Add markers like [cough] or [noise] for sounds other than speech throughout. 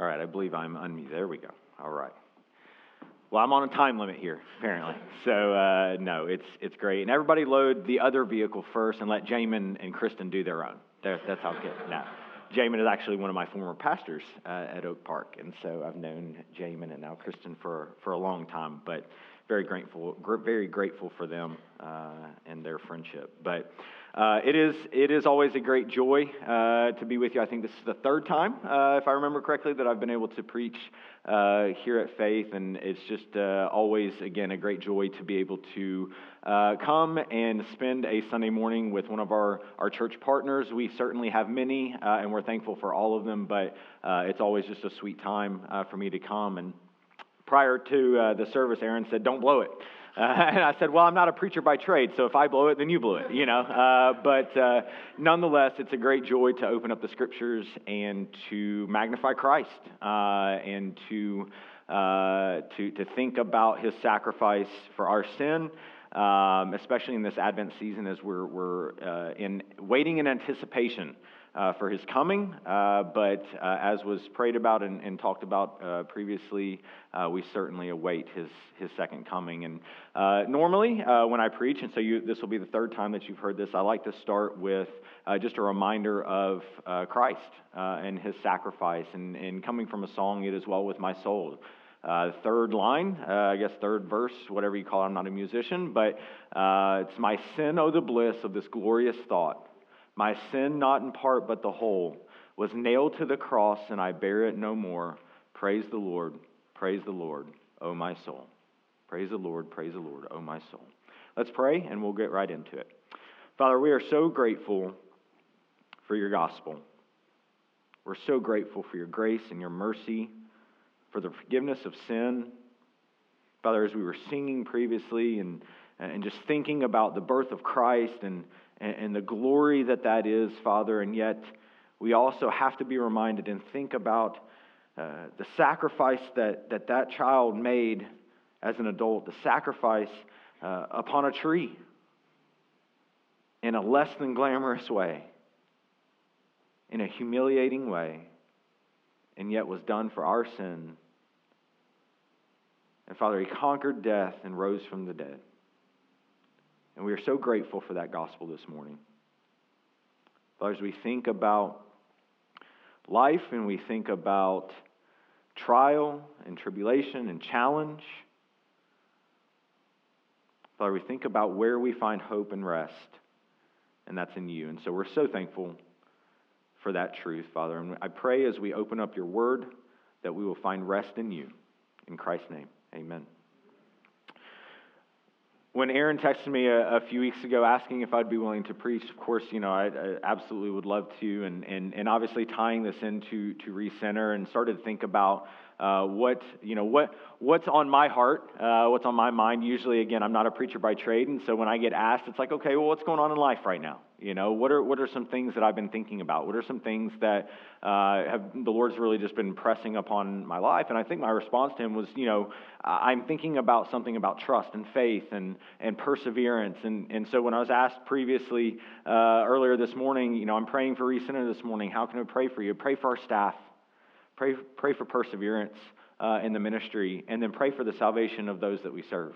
All right, I believe I'm unmuted. There we go. All right. Well, I'm on a time limit here, apparently. [laughs] So, uh, no, it's, it's great. And everybody load the other vehicle first and let Jamin and Kristen do their own. There, that's how good. No. Jamin is actually one of my former pastors uh, at Oak Park. And so I've known Jamin and now Kristen for, for a long time. But very grateful, very grateful for them uh, and their friendship. But uh, it is it is always a great joy uh, to be with you. I think this is the third time, uh, if I remember correctly, that I've been able to preach uh, here at Faith, and it's just uh, always again a great joy to be able to come and spend a Sunday morning with one of our our church partners. We certainly have many, and we're thankful for all of them. But it's always just a sweet time for me to come and prior to the service, Aaron said, Don't blow it. Uh, [laughs] and I said, Well, I'm not a preacher by trade, so if I blow it, then you blew it, you know. Uh, but uh, nonetheless, it's a great joy to open up the scriptures and to magnify Christ uh, and to, uh, to, to think about his sacrifice for our sin. Um, especially in this Advent season, as we're, we're uh, in waiting in anticipation uh, for his coming, uh, but uh, as was prayed about and, and talked about uh, previously, uh, we certainly await his, his second coming. And uh, normally, when I preach, and so you, this will be the third time that you've heard this, I like to start with just a reminder of Christ and his sacrifice. And, and coming from a song, It Is Well With My Soul. Uh, third line, uh, I guess third verse, whatever you call it. I'm not a musician, but uh, it's my sin, oh the bliss of this glorious thought. My sin, not in part, but the whole, was nailed to the cross, and I bear it no more. Praise the Lord, praise the Lord, O my soul. Praise the Lord, praise the Lord, O my soul. Let's pray, and we'll get right into it. Father, we are so grateful for your gospel. We're so grateful for your grace and your mercy, for the forgiveness of sin. Father, as we were singing previously and, and just thinking about the birth of Christ and and, and the glory that that is, Father, and yet we also have to be reminded and think about uh, the sacrifice that, that that child made as an adult, the sacrifice uh, upon a tree in a less than glamorous way, in a humiliating way, and yet was done for our sin. And Father, He conquered death and rose from the dead. And we are so grateful for that gospel this morning. Father, as we think about life and we think about trial and tribulation and challenge, Father, we think about where we find hope and rest, and that's in you. And so we're so thankful for that truth, Father. And I pray as we open up your word that we will find rest in you. In Christ's name, amen when Aaron texted me a, a, few weeks ago asking if I'd be willing to preach, of course, you know, I, I absolutely would love to, and, and, and obviously tying this into to Recenter and started to think about uh, what you know what what's on my heart, uh, what's on my mind. Usually, again, I'm not a preacher by trade, and so when I get asked, it's like, okay, well, what's going on in life right now? You know, what are what are some things that I've been thinking about? What are some things that uh, have the Lord's really just been pressing upon my life? And I think my response to him was, you know, I'm thinking about something about trust and faith and and perseverance. And and so when I was asked previously uh, earlier this morning, you know, I'm praying for Recenter this morning. How can I pray for you? Pray for our staff. Pray, pray for perseverance uh, in the ministry, and then pray for the salvation of those that we serve.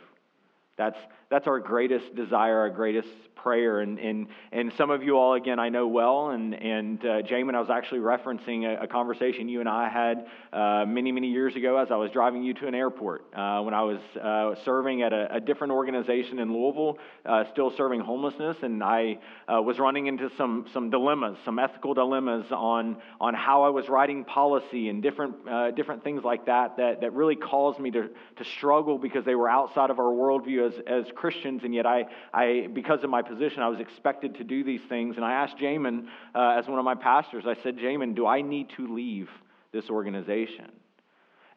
That's, that's our greatest desire, our greatest prayer. And, and, and some of you all, again, I know well. And, and uh, Jamin, I was actually referencing a, a, conversation you and I had uh, many, many years ago as I was driving you to an airport uh, when I was uh, serving at a, a, different organization in Louisville, uh, still serving homelessness. And I uh, was running into some, some dilemmas, some ethical dilemmas on, on how I was writing policy and different, different things like that, that that really caused me to, to struggle because they were outside of our worldview as, as Christians, and yet I, I, because of my position, I was expected to do these things. And I asked Jamin, uh, as one of my pastors, I said, Jamin, do I need to leave this organization?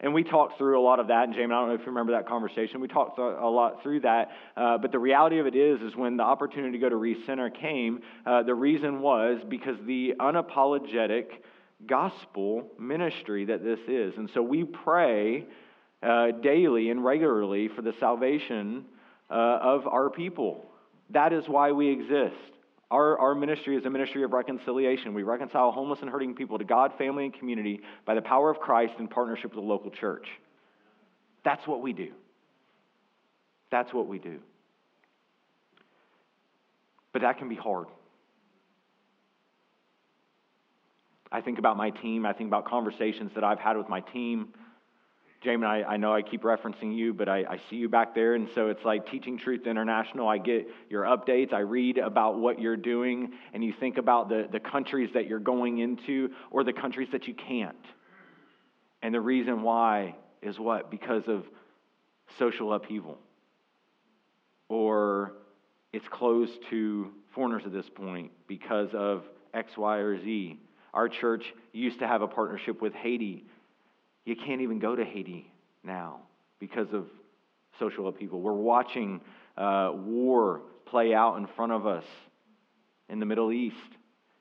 And we talked through a lot of that, and Jamin, I don't know if you remember that conversation. We talked a lot through that, uh, but the reality of it is, is when the opportunity to go to Recenter came, uh, the reason was because the unapologetic gospel ministry that this is, and so we pray uh, daily and regularly for the salvation uh, of our people. That is why we exist. Our, our ministry is a ministry of reconciliation. We reconcile homeless and hurting people to God, family, and community by the power of Christ in partnership with the local church. That's what we do. That's what we do. But that can be hard. I think about my team. I think about conversations that I've had with my team. Jamin, I, I know I keep referencing you, but I, I see you back there. And so it's like Teaching Truth International. I get your updates. I read about what you're doing, and you think about the, the countries that you're going into or the countries that you can't. And the reason why is what? Because of social upheaval. Or it's closed to foreigners at this point because of X, Y, or Z. Our church used to have a partnership with Haiti. You can't even go to Haiti now because of social upheaval. We're watching uh, war play out in front of us in the Middle East.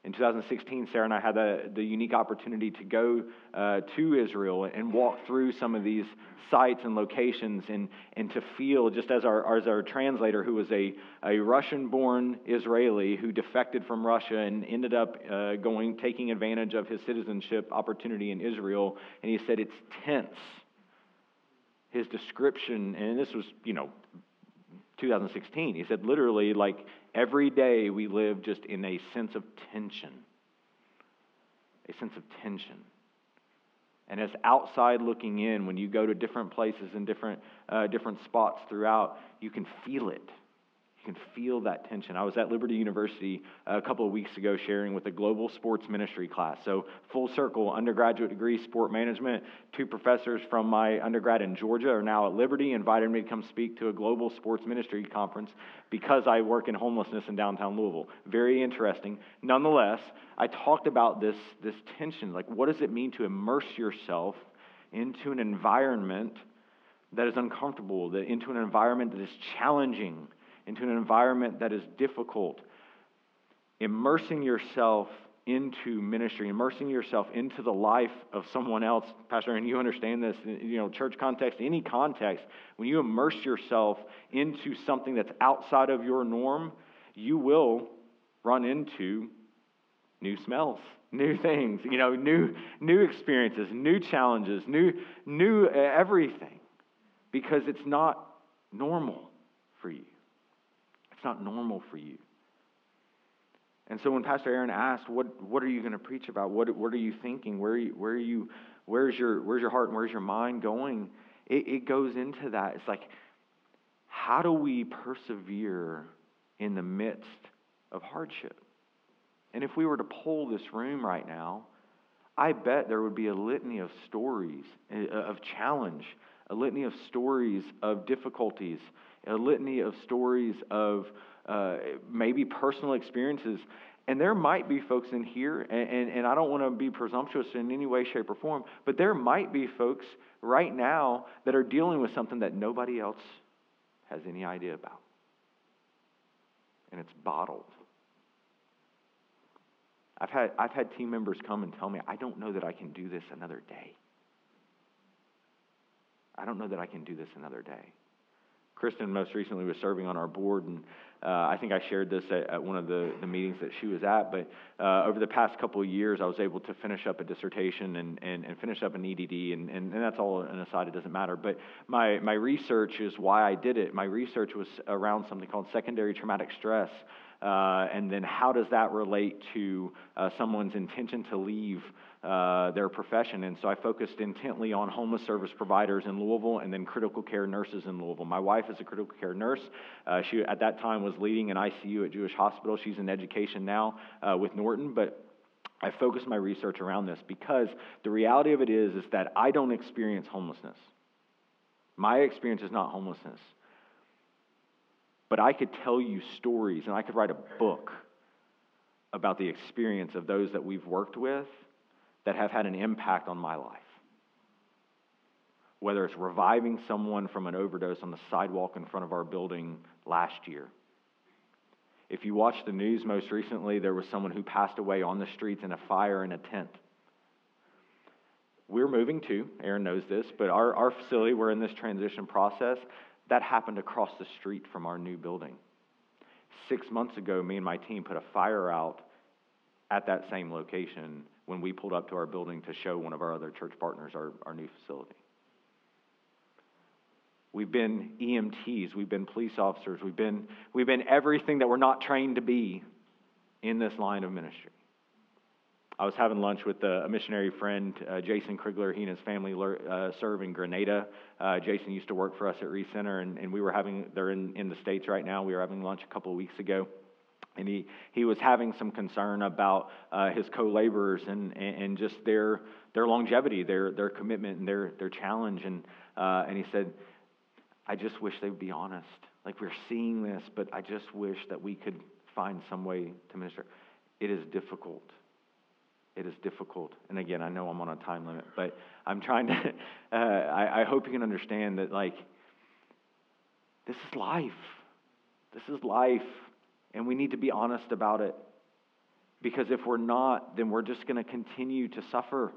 In 2016, Sarah and I had the, the unique opportunity to go uh, to Israel and walk through some of these sites and locations and, and to feel, just as our, as our translator, who was a, a Russian born Israeli who defected from Russia and ended up uh, going, taking advantage of his citizenship opportunity in Israel, and he said, It's tense. His description, and this was, you know, 2016, he said, literally, like, Every day we live just in a sense of tension. A sense of tension. And as outside looking in, when you go to different places and different, uh, different spots throughout, you can feel it can feel that tension. I was at Liberty University a couple of weeks ago sharing with a global sports ministry class. So, full circle, undergraduate degree, sport management. Two professors from my undergrad in Georgia are now at Liberty, invited me to come speak to a global sports ministry conference because I work in homelessness in downtown Louisville. Very interesting. Nonetheless, I talked about this, this tension. Like, what does it mean to immerse yourself into an environment that is uncomfortable, that, into an environment that is challenging? Into an environment that is difficult, immersing yourself into ministry, immersing yourself into the life of someone else, Pastor, and you understand this, you know, church context, any context, when you immerse yourself into something that's outside of your norm, you will run into new smells, new things, you know, new new experiences, new challenges, new new uh, everything because it's not normal for you not normal for you. And so when Pastor Aaron asked, what, what are you going to preach about? What, what are you thinking? Where you, where you, where's, your, where's your heart and where's your mind going? It, it goes into that. It's like, how do we persevere in the midst of hardship? And if we were to pull this room right now, I bet there would be a litany of stories uh, of challenge, a litany of stories of difficulties, a litany of stories of uh, maybe personal experiences. And there might be folks in here, and, and, and I don't want to be presumptuous in any way, shape, or form, but there might be folks right now that are dealing with something that nobody else has any idea about. And it's bottled. I've had, I've had team members come and tell me, I don't know that I can do this another day. I don't know that I can do this another day. Kristen most recently was serving on our board, and uh, I think I shared this at, at, one of the, the meetings that she was at. But uh, over the past couple of years, I was able to finish up a dissertation and, and, and finish up an EDD, and, and, and, that's all an aside, it doesn't matter. But my, my research is why I did it. My research was around something called secondary traumatic stress. Uh, and then how does that relate to uh, someone's intention to leave uh, their profession. And so I focused intently on homeless service providers in Louisville and then critical care nurses in Louisville. My wife is a critical care nurse. Uh, she, at that time, was leading an ICU at Jewish Hospital. She's in education now uh, with Norton, but I focused my research around this because the reality of it is, is that I don't experience homelessness. My experience is not homelessness. But I could tell you stories and I could write a book about the experience of those that we've worked with that have had an impact on my life. Whether it's reviving someone from an overdose on the sidewalk in front of our building last year. If you watch the news most recently, there was someone who passed away on the streets in a fire in a tent. We're moving to, Aaron knows this, but our, our facility, we're in this transition process. That happened across the street from our new building. Six months ago, me and my team put a fire out at that same location when we pulled up to our building to show one of our other church partners our, our new facility. We've been EMTs, we've been police officers, we've been, we've been everything that we're not trained to be in this line of ministry. I was having lunch with a missionary friend, uh, Jason Krigler. He and his family uh, serve in Grenada. Uh, Jason used to work for us at Recenter, and, and we were having, they're in, in the States right now. We were having lunch a couple of weeks ago. And he, he was having some concern about uh, his co laborers and, and, and, just their, their longevity, their, their commitment, and their, their challenge. And, uh, and he said, I just wish they would be honest. Like, we're seeing this, but I just wish that we could find some way to minister. It is difficult it is difficult. And again, I know I'm on a time limit, but I'm trying to, [laughs] uh, I, I hope you can understand that, like, this is life. This is life. And we need to be honest about it. Because if we're not, then we're just going to continue to suffer.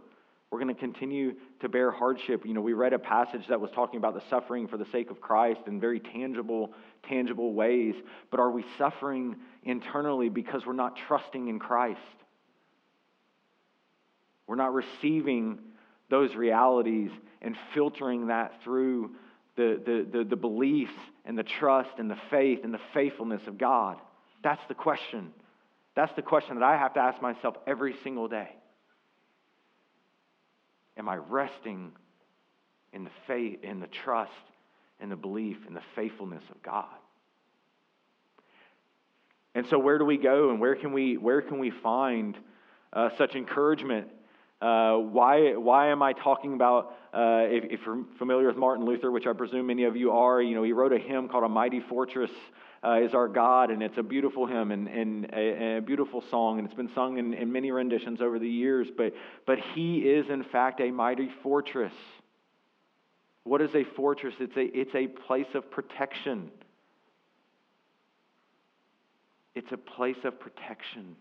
We're going to continue to bear hardship. You know, we read a passage that was talking about the suffering for the sake of Christ in very tangible, tangible ways. But are we suffering internally because we're not trusting in Christ? We're not receiving those realities and filtering that through the, the, the, the, beliefs and the trust and the faith and the faithfulness of God. That's the question. That's the question that I have to ask myself every single day. Am I resting in the faith, in the trust, in the belief, in the faithfulness of God? And so, where do we go, and where can we where can we find uh, such encouragement uh, why, why am I talking about, uh, if, if, you're familiar with Martin Luther, which I presume many of you are, you know, he wrote a hymn called A Mighty Fortress uh, is Our God, and it's a beautiful hymn and, and a, a beautiful song, and it's been sung in, in many renditions over the years, but, but he is, in fact, a mighty fortress. What is a fortress? It's a, it's a place of protection. It's a place of protection.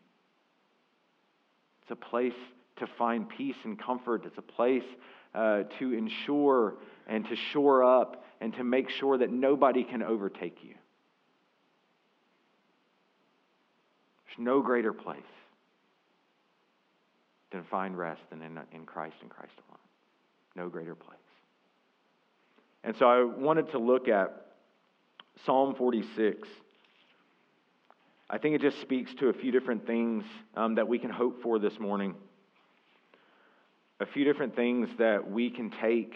It's a place to find peace and comfort. It's a place uh, to ensure and to shore up and to make sure that nobody can overtake you. There's no greater place than find rest than in, in Christ and Christ alone. No greater place. And so I wanted to look at Psalm 46. I think it just speaks to a few different things um, that we can hope for this morning a few different things that we can take,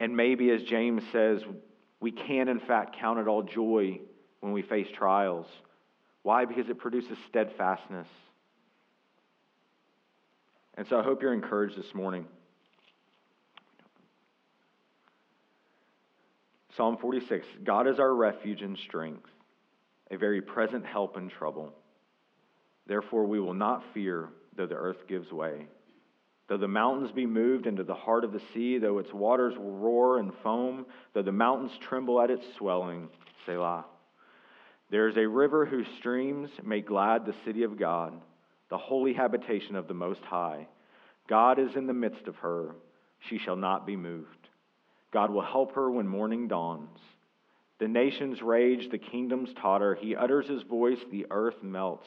and maybe, as James says, we can, in fact, count it all joy when we face trials. Why? Because it produces steadfastness. And so I hope you're encouraged this morning. Psalm 46 God is our refuge and strength, a very present help in trouble. Therefore, we will not fear though the earth gives way Though the mountains be moved into the heart of the sea, though its waters roar and foam, though the mountains tremble at its swelling, Selah. There is a river whose streams make glad the city of God, the holy habitation of the Most High. God is in the midst of her. She shall not be moved. God will help her when morning dawns. The nations rage, the kingdoms totter. He utters his voice, the earth melts.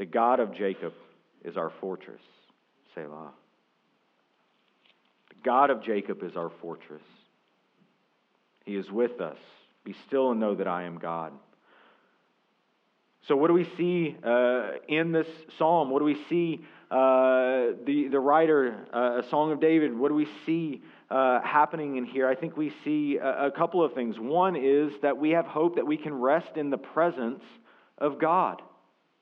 The God of Jacob is our fortress. Selah. The God of Jacob is our fortress. He is with us. Be still and know that I am God. So, what do we see uh, in this psalm? What do we see? Uh, the, the writer, uh, a song of David, what do we see uh, happening in here? I think we see a, a couple of things. One is that we have hope that we can rest in the presence of God.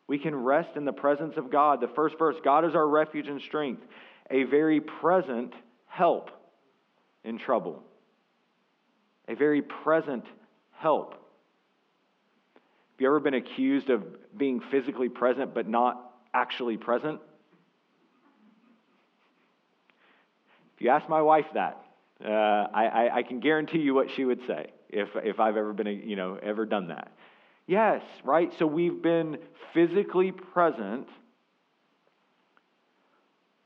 We can rest in the presence of God. The first verse God is our refuge and strength, a very present help in trouble, a very present help. Have you ever been accused of being physically present but not actually present? If you ask my wife that, uh, I, I, I, can guarantee you what she would say if, if I've ever been, you know, ever done that. Yes, right? So we've been physically present,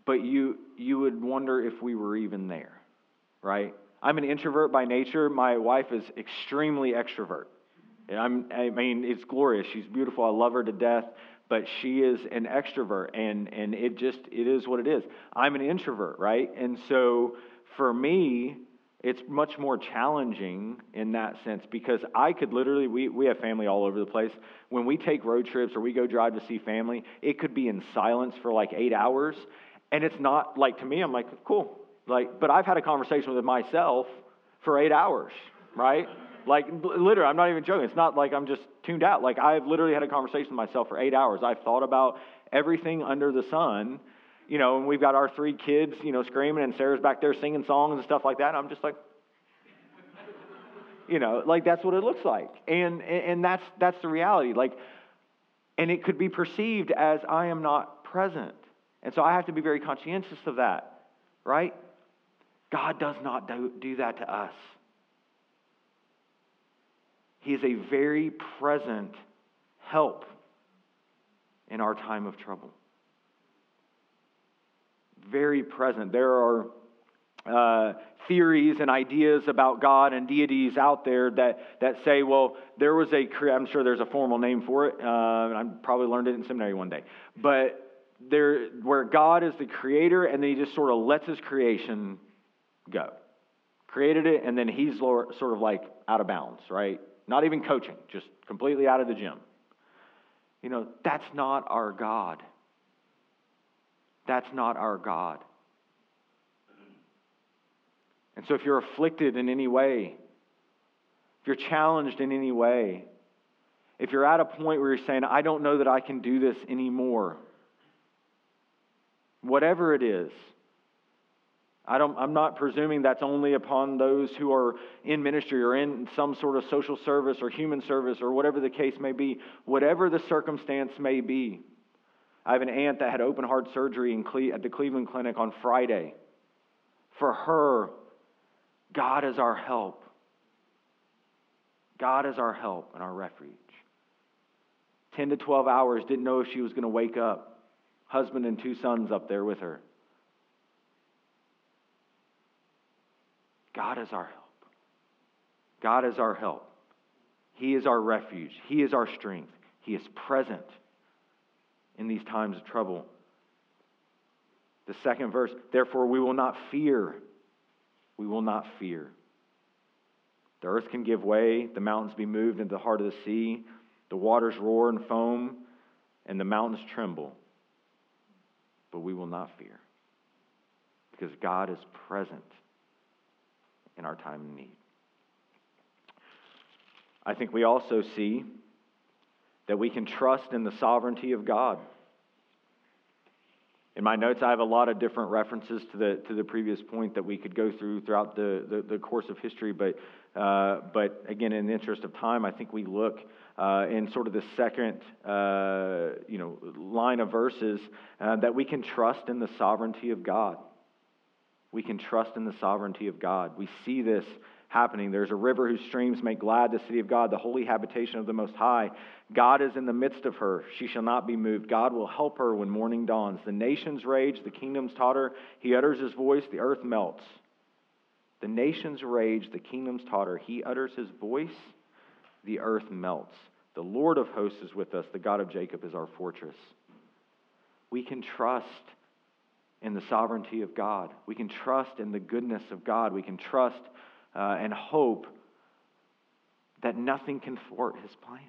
but you, you would wonder if we were even there, right? I'm an introvert by nature. My wife is extremely extrovert. I'm, I mean, it's glorious. She's beautiful. I love her to death, but she is an extrovert, and, and it just, it is what it is. I'm an introvert, right? And so for me, it's much more challenging in that sense because I could literally, we, we have family all over the place. When we take road trips or we go drive to see family, it could be in silence for like eight hours. And it's not like to me, I'm like, cool. Like, but I've had a conversation with myself for eight hours, right? Like, literally, I'm not even joking. It's not like I'm just tuned out. Like, I've literally had a conversation with myself for eight hours. I've thought about everything under the sun, you know, and we've got our three kids, you know, screaming, and Sarah's back there singing songs and stuff like that. I'm just like, you know, like that's what it looks like. And, and that's, that's the reality. Like, and it could be perceived as I am not present. And so I have to be very conscientious of that, right? God does not do, do that to us. He is a very present help in our time of trouble. Very present. There are uh, theories and ideas about God and deities out there that, that say, well, there was a, I'm sure there's a formal name for it. Uh, I probably learned it in seminary one day. But there, where God is the creator and then he just sort of lets his creation go. Created it and then he's sort of like out of bounds, right? Not even coaching, just completely out of the gym. You know, that's not our God. That's not our God. And so if you're afflicted in any way, if you're challenged in any way, if you're at a point where you're saying, I don't know that I can do this anymore, whatever it is, I don't, I'm not presuming that's only upon those who are in ministry or in some sort of social service or human service or whatever the case may be, whatever the circumstance may be. I have an aunt that had open heart surgery Cle- at the Cleveland Clinic on Friday. For her, God is our help. God is our help and our refuge. 10 to 12 hours, didn't know if she was going to wake up. Husband and two sons up there with her. God is our help. God is our help. He is our refuge. He is our strength. He is present in these times of trouble. The second verse, therefore, we will not fear. We will not fear. The earth can give way, the mountains be moved into the heart of the sea, the waters roar and foam, and the mountains tremble. But we will not fear because God is present in our time of need. I think we also see that we can trust in the sovereignty of God. In my notes, I have a lot of different references to the, to the previous point that we could go through throughout the, the, the course of history, but, uh, but again, in the interest of time, I think we look uh, in sort of the second uh, you know, line of verses uh, that we can trust in the sovereignty of God we can trust in the sovereignty of God. We see this happening. There's a river whose streams make glad the city of God, the holy habitation of the Most High. God is in the midst of her. She shall not be moved. God will help her when morning dawns. The nations rage, the kingdoms totter. He utters his voice, the earth melts. The nations rage, the kingdoms totter. He utters his voice, the earth melts. The Lord of hosts is with us. The God of Jacob is our fortress. We can trust in the sovereignty of God. We can trust in the goodness of God. We can trust uh, and hope that nothing can thwart his plan.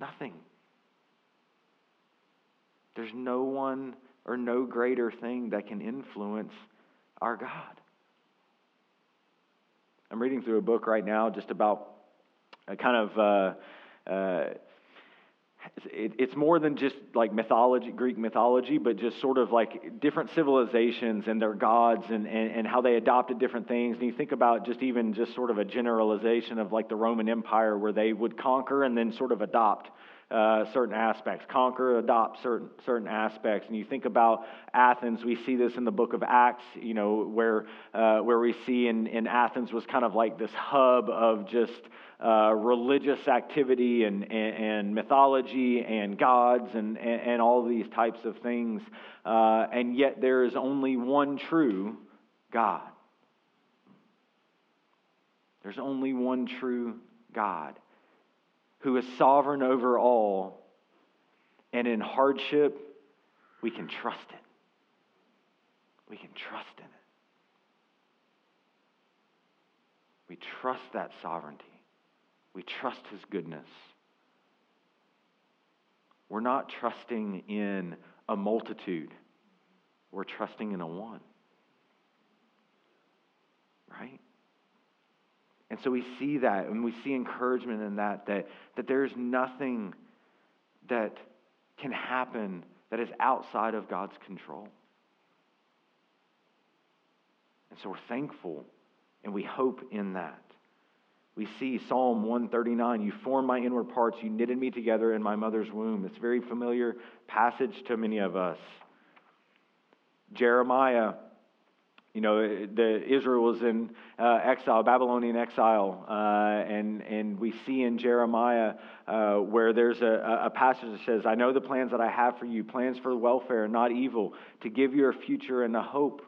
Nothing. There's no one or no greater thing that can influence our God. I'm reading through a book right now just about a kind of uh, uh, it, it's more than just like mythology, Greek mythology, but just sort of like different civilizations and their gods and, and, and how they adopted different things. And you think about just even just sort of a generalization of like the Roman Empire where they would conquer and then sort of adopt uh, certain aspects, conquer, adopt certain certain aspects. And you think about Athens, we see this in the book of Acts, you know, where uh, where we see in, in Athens was kind of like this hub of just uh, religious activity and, and, and, mythology and gods and, and, and, all these types of things. Uh, and yet there is only one true God. There's only one true God who is sovereign over all, and in hardship, we can trust it. We can trust in it. We trust that sovereignty. We trust his goodness. We're not trusting in a multitude, we're trusting in a one. Right? And so we see that, and we see encouragement in that, that, that there's nothing that can happen that is outside of God's control. And so we're thankful and we hope in that. We see Psalm 139 You formed my inward parts, you knitted me together in my mother's womb. It's a very familiar passage to many of us. Jeremiah you know, the, Israel was in uh, exile, Babylonian exile, uh, and, and we see in Jeremiah uh, where there's a, a passage that says, I know the plans that I have for you, plans for welfare not evil, to give you a future and a hope.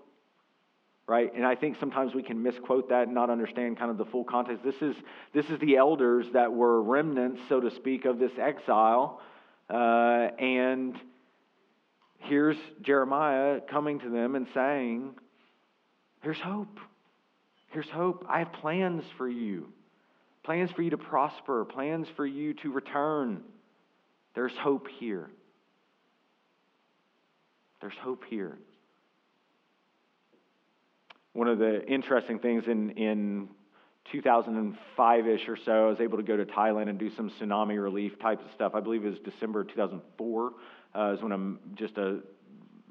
Right? And I think sometimes we can misquote that and not understand kind of the full context. This is, this is the elders that were remnants, so to speak, of this exile. Uh, and here's Jeremiah coming to them and saying, Here's hope. Here's hope. I have plans for you plans for you to prosper, plans for you to return. There's hope here. There's hope here. One of the interesting things in, in 2005 ish or so, I was able to go to Thailand and do some tsunami relief type of stuff. I believe it was December 2004, uh, is when I'm just a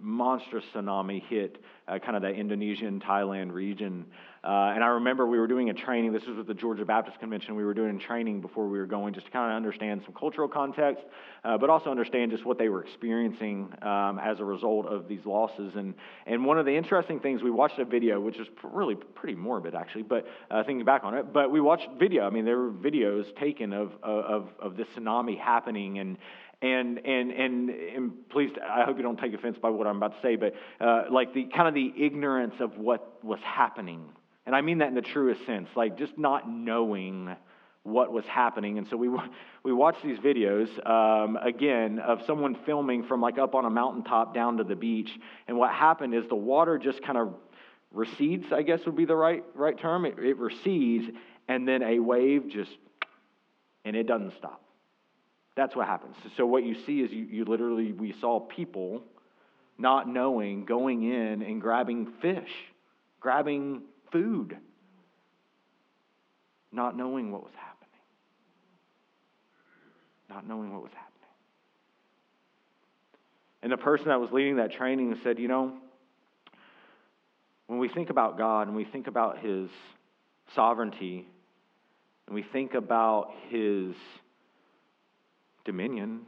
monstrous tsunami hit uh, kind of the Indonesian, Thailand region. Uh, and I remember we were doing a training. This was with the Georgia Baptist Convention. We were doing training before we were going just to kind of understand some cultural context, uh, but also understand just what they were experiencing um, as a result of these losses. And, and one of the interesting things, we watched a video, which is really pretty morbid, actually, but uh, thinking back on it, but we watched video. I mean, there were videos taken of, of, of this tsunami happening and, and and and and please i hope you don't take offense by what i'm about to say but uh, like the kind of the ignorance of what was happening. And i mean that in the truest sense like just not knowing what was happening. And so we [laughs] we watched these videos um, again of someone filming from like up on a mountaintop down to the beach. And what happened is the water just kind of recedes i guess would be the right right term. It, it recedes and then a wave just and it doesn't stop that's what happens. So, what you see is you, you literally, we saw people not knowing, going in and grabbing fish, grabbing food, not knowing what was happening. Not knowing what was happening. And the person that was leading that training said, You know, when we think about God and we think about His sovereignty and we think about His dominion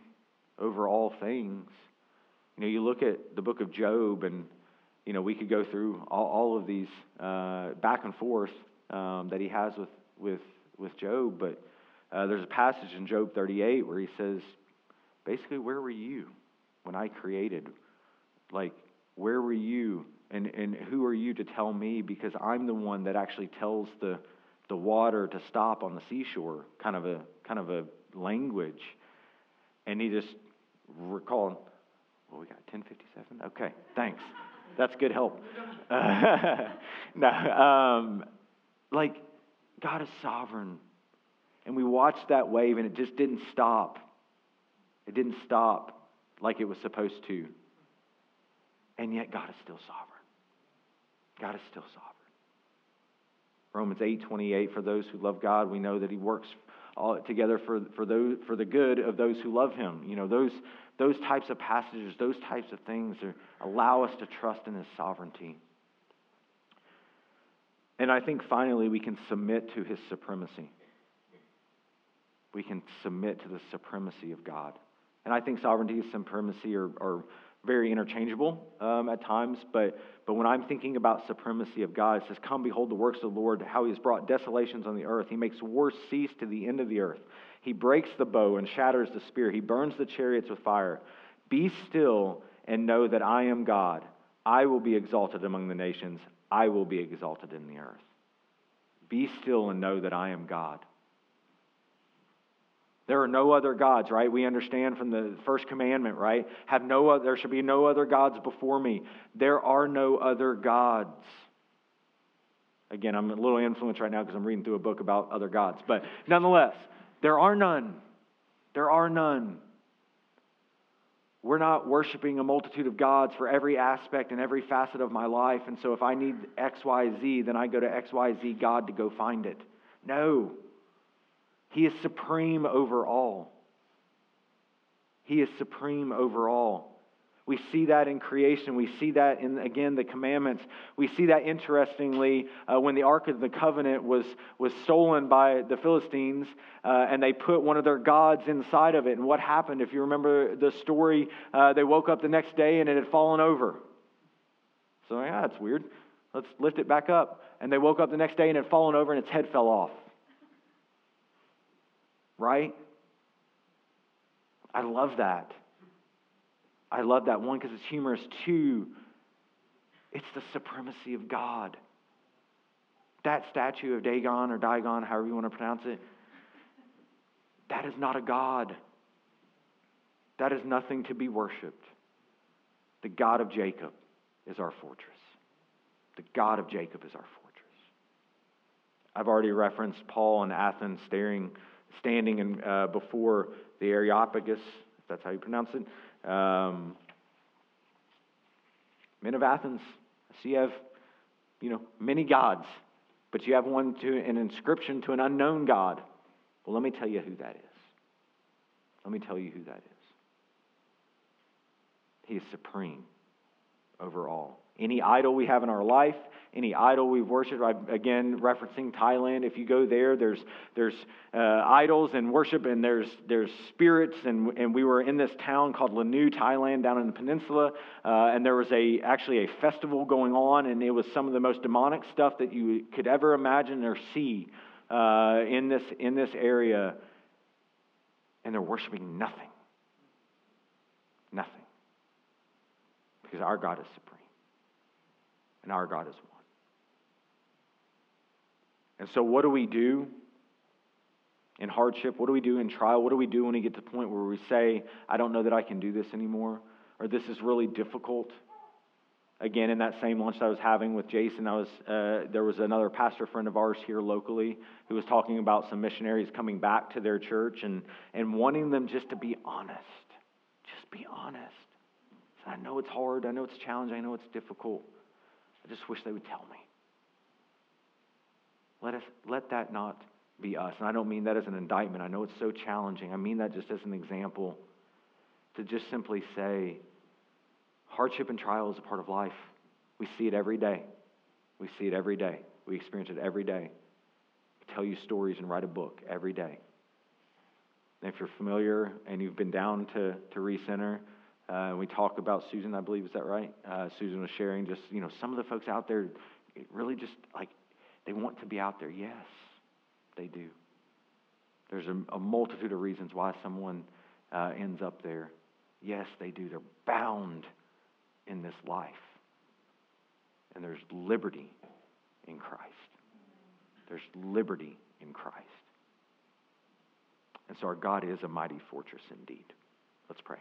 over all things. You know, you look at the book of Job, and, you know, we could go through all, all of these uh, back and forth um, that he has with, with, with Job, but uh, there's a passage in Job 38 where he says, basically, where were you when I created? Like, where were you? And, and who are you to tell me? Because I'm the one that actually tells the, the water to stop on the seashore, kind of a, kind of a language. And he just recalled, well, we got 1057? Okay, thanks. That's good help. [laughs] no, um, like, God is sovereign. And we watched that wave and it just didn't stop. It didn't stop like it was supposed to. And yet God is still sovereign. God is still sovereign. Romans 8 28, for those who love God, we know that He works all together for, for, those, for the good of those who love him. You know, those, those types of passages, those types of things are, allow us to trust in his sovereignty. And I think finally we can submit to his supremacy. We can submit to the supremacy of God. And I think sovereignty and supremacy are, are very interchangeable um, at times, but, but when I'm thinking about supremacy of God, it says, Come, behold the works of the Lord, how he has brought desolations on the earth. He makes war cease to the end of the earth. He breaks the bow and shatters the spear. He burns the chariots with fire. Be still and know that I am God. I will be exalted among the nations. I will be exalted in the earth. Be still and know that I am God. There are no other gods, right? We understand from the first commandment, right? Have no other, there should be no other gods before me. There are no other gods. Again, I'm a little influenced right now because I'm reading through a book about other gods. But nonetheless, there are none. There are none. We're not worshiping a multitude of gods for every aspect and every facet of my life. And so if I need XYZ, then I go to XYZ God to go find it. No. He is supreme over all. He is supreme over all. We see that in creation. We see that in, again, the commandments. We see that interestingly uh, when the Ark of the Covenant was, was stolen by the Philistines uh, and they put one of their gods inside of it. And what happened? If you remember the story, uh, they woke up the next day and it had fallen over. So, yeah, that's weird. Let's lift it back up. And they woke up the next day and it had fallen over and its head fell off right? I love that. I love that one because it's humorous. Two, it's the supremacy of God. That statue of Dagon or Dagon, however you want to pronounce it, that is not a God. That is nothing to be worshiped. The God of Jacob is our fortress. The God of Jacob is our fortress. I've already referenced Paul in Athens staring standing in, uh, before the Areopagus, if that's how you pronounce it. Um, men of Athens, see you have, you know, many gods, but you have one to an inscription to an unknown God. Well, let me tell you who that is. Let me tell you who that is. He is supreme over all. Any idol we have in our life, any idol we've worshipped. I, again, referencing Thailand. If you go there, there's there's uh, idols and worship, and there's there's spirits. And and we were in this town called Lanu, Thailand, down in the peninsula, uh, and there was a actually a festival going on, and it was some of the most demonic stuff that you could ever imagine or see uh, in this in this area. And they're worshiping nothing. Nothing. Because our God is supreme. And our God is one. And so, what do we do in hardship? What do we do in trial? What do we do when we get to the point where we say, I don't know that I can do this anymore? Or this is really difficult? Again, in that same lunch that I was having with Jason, I was, uh, there was another pastor friend of ours here locally who was talking about some missionaries coming back to their church and, and wanting them just to be honest. Just be honest. I know it's hard. I know it's challenging. I know it's difficult. I just wish they would tell me. Let, us, let that not be us. And I don't mean that as an indictment. I know it's so challenging. I mean that just as an example to just simply say hardship and trial is a part of life. We see it every day. We see it every day. We experience it every day. Tell you stories and write a book every day. And if you're familiar and you've been down to, to Recenter, uh, we talk about Susan, I believe, is that right? Uh, Susan was sharing just, you know, some of the folks out there really just like they want to be out there. Yes, they do. There's a, a multitude of reasons why someone uh, ends up there. Yes, they do. They're bound in this life. And there's liberty in Christ. There's liberty in Christ. And so our God is a mighty fortress indeed. Let's pray.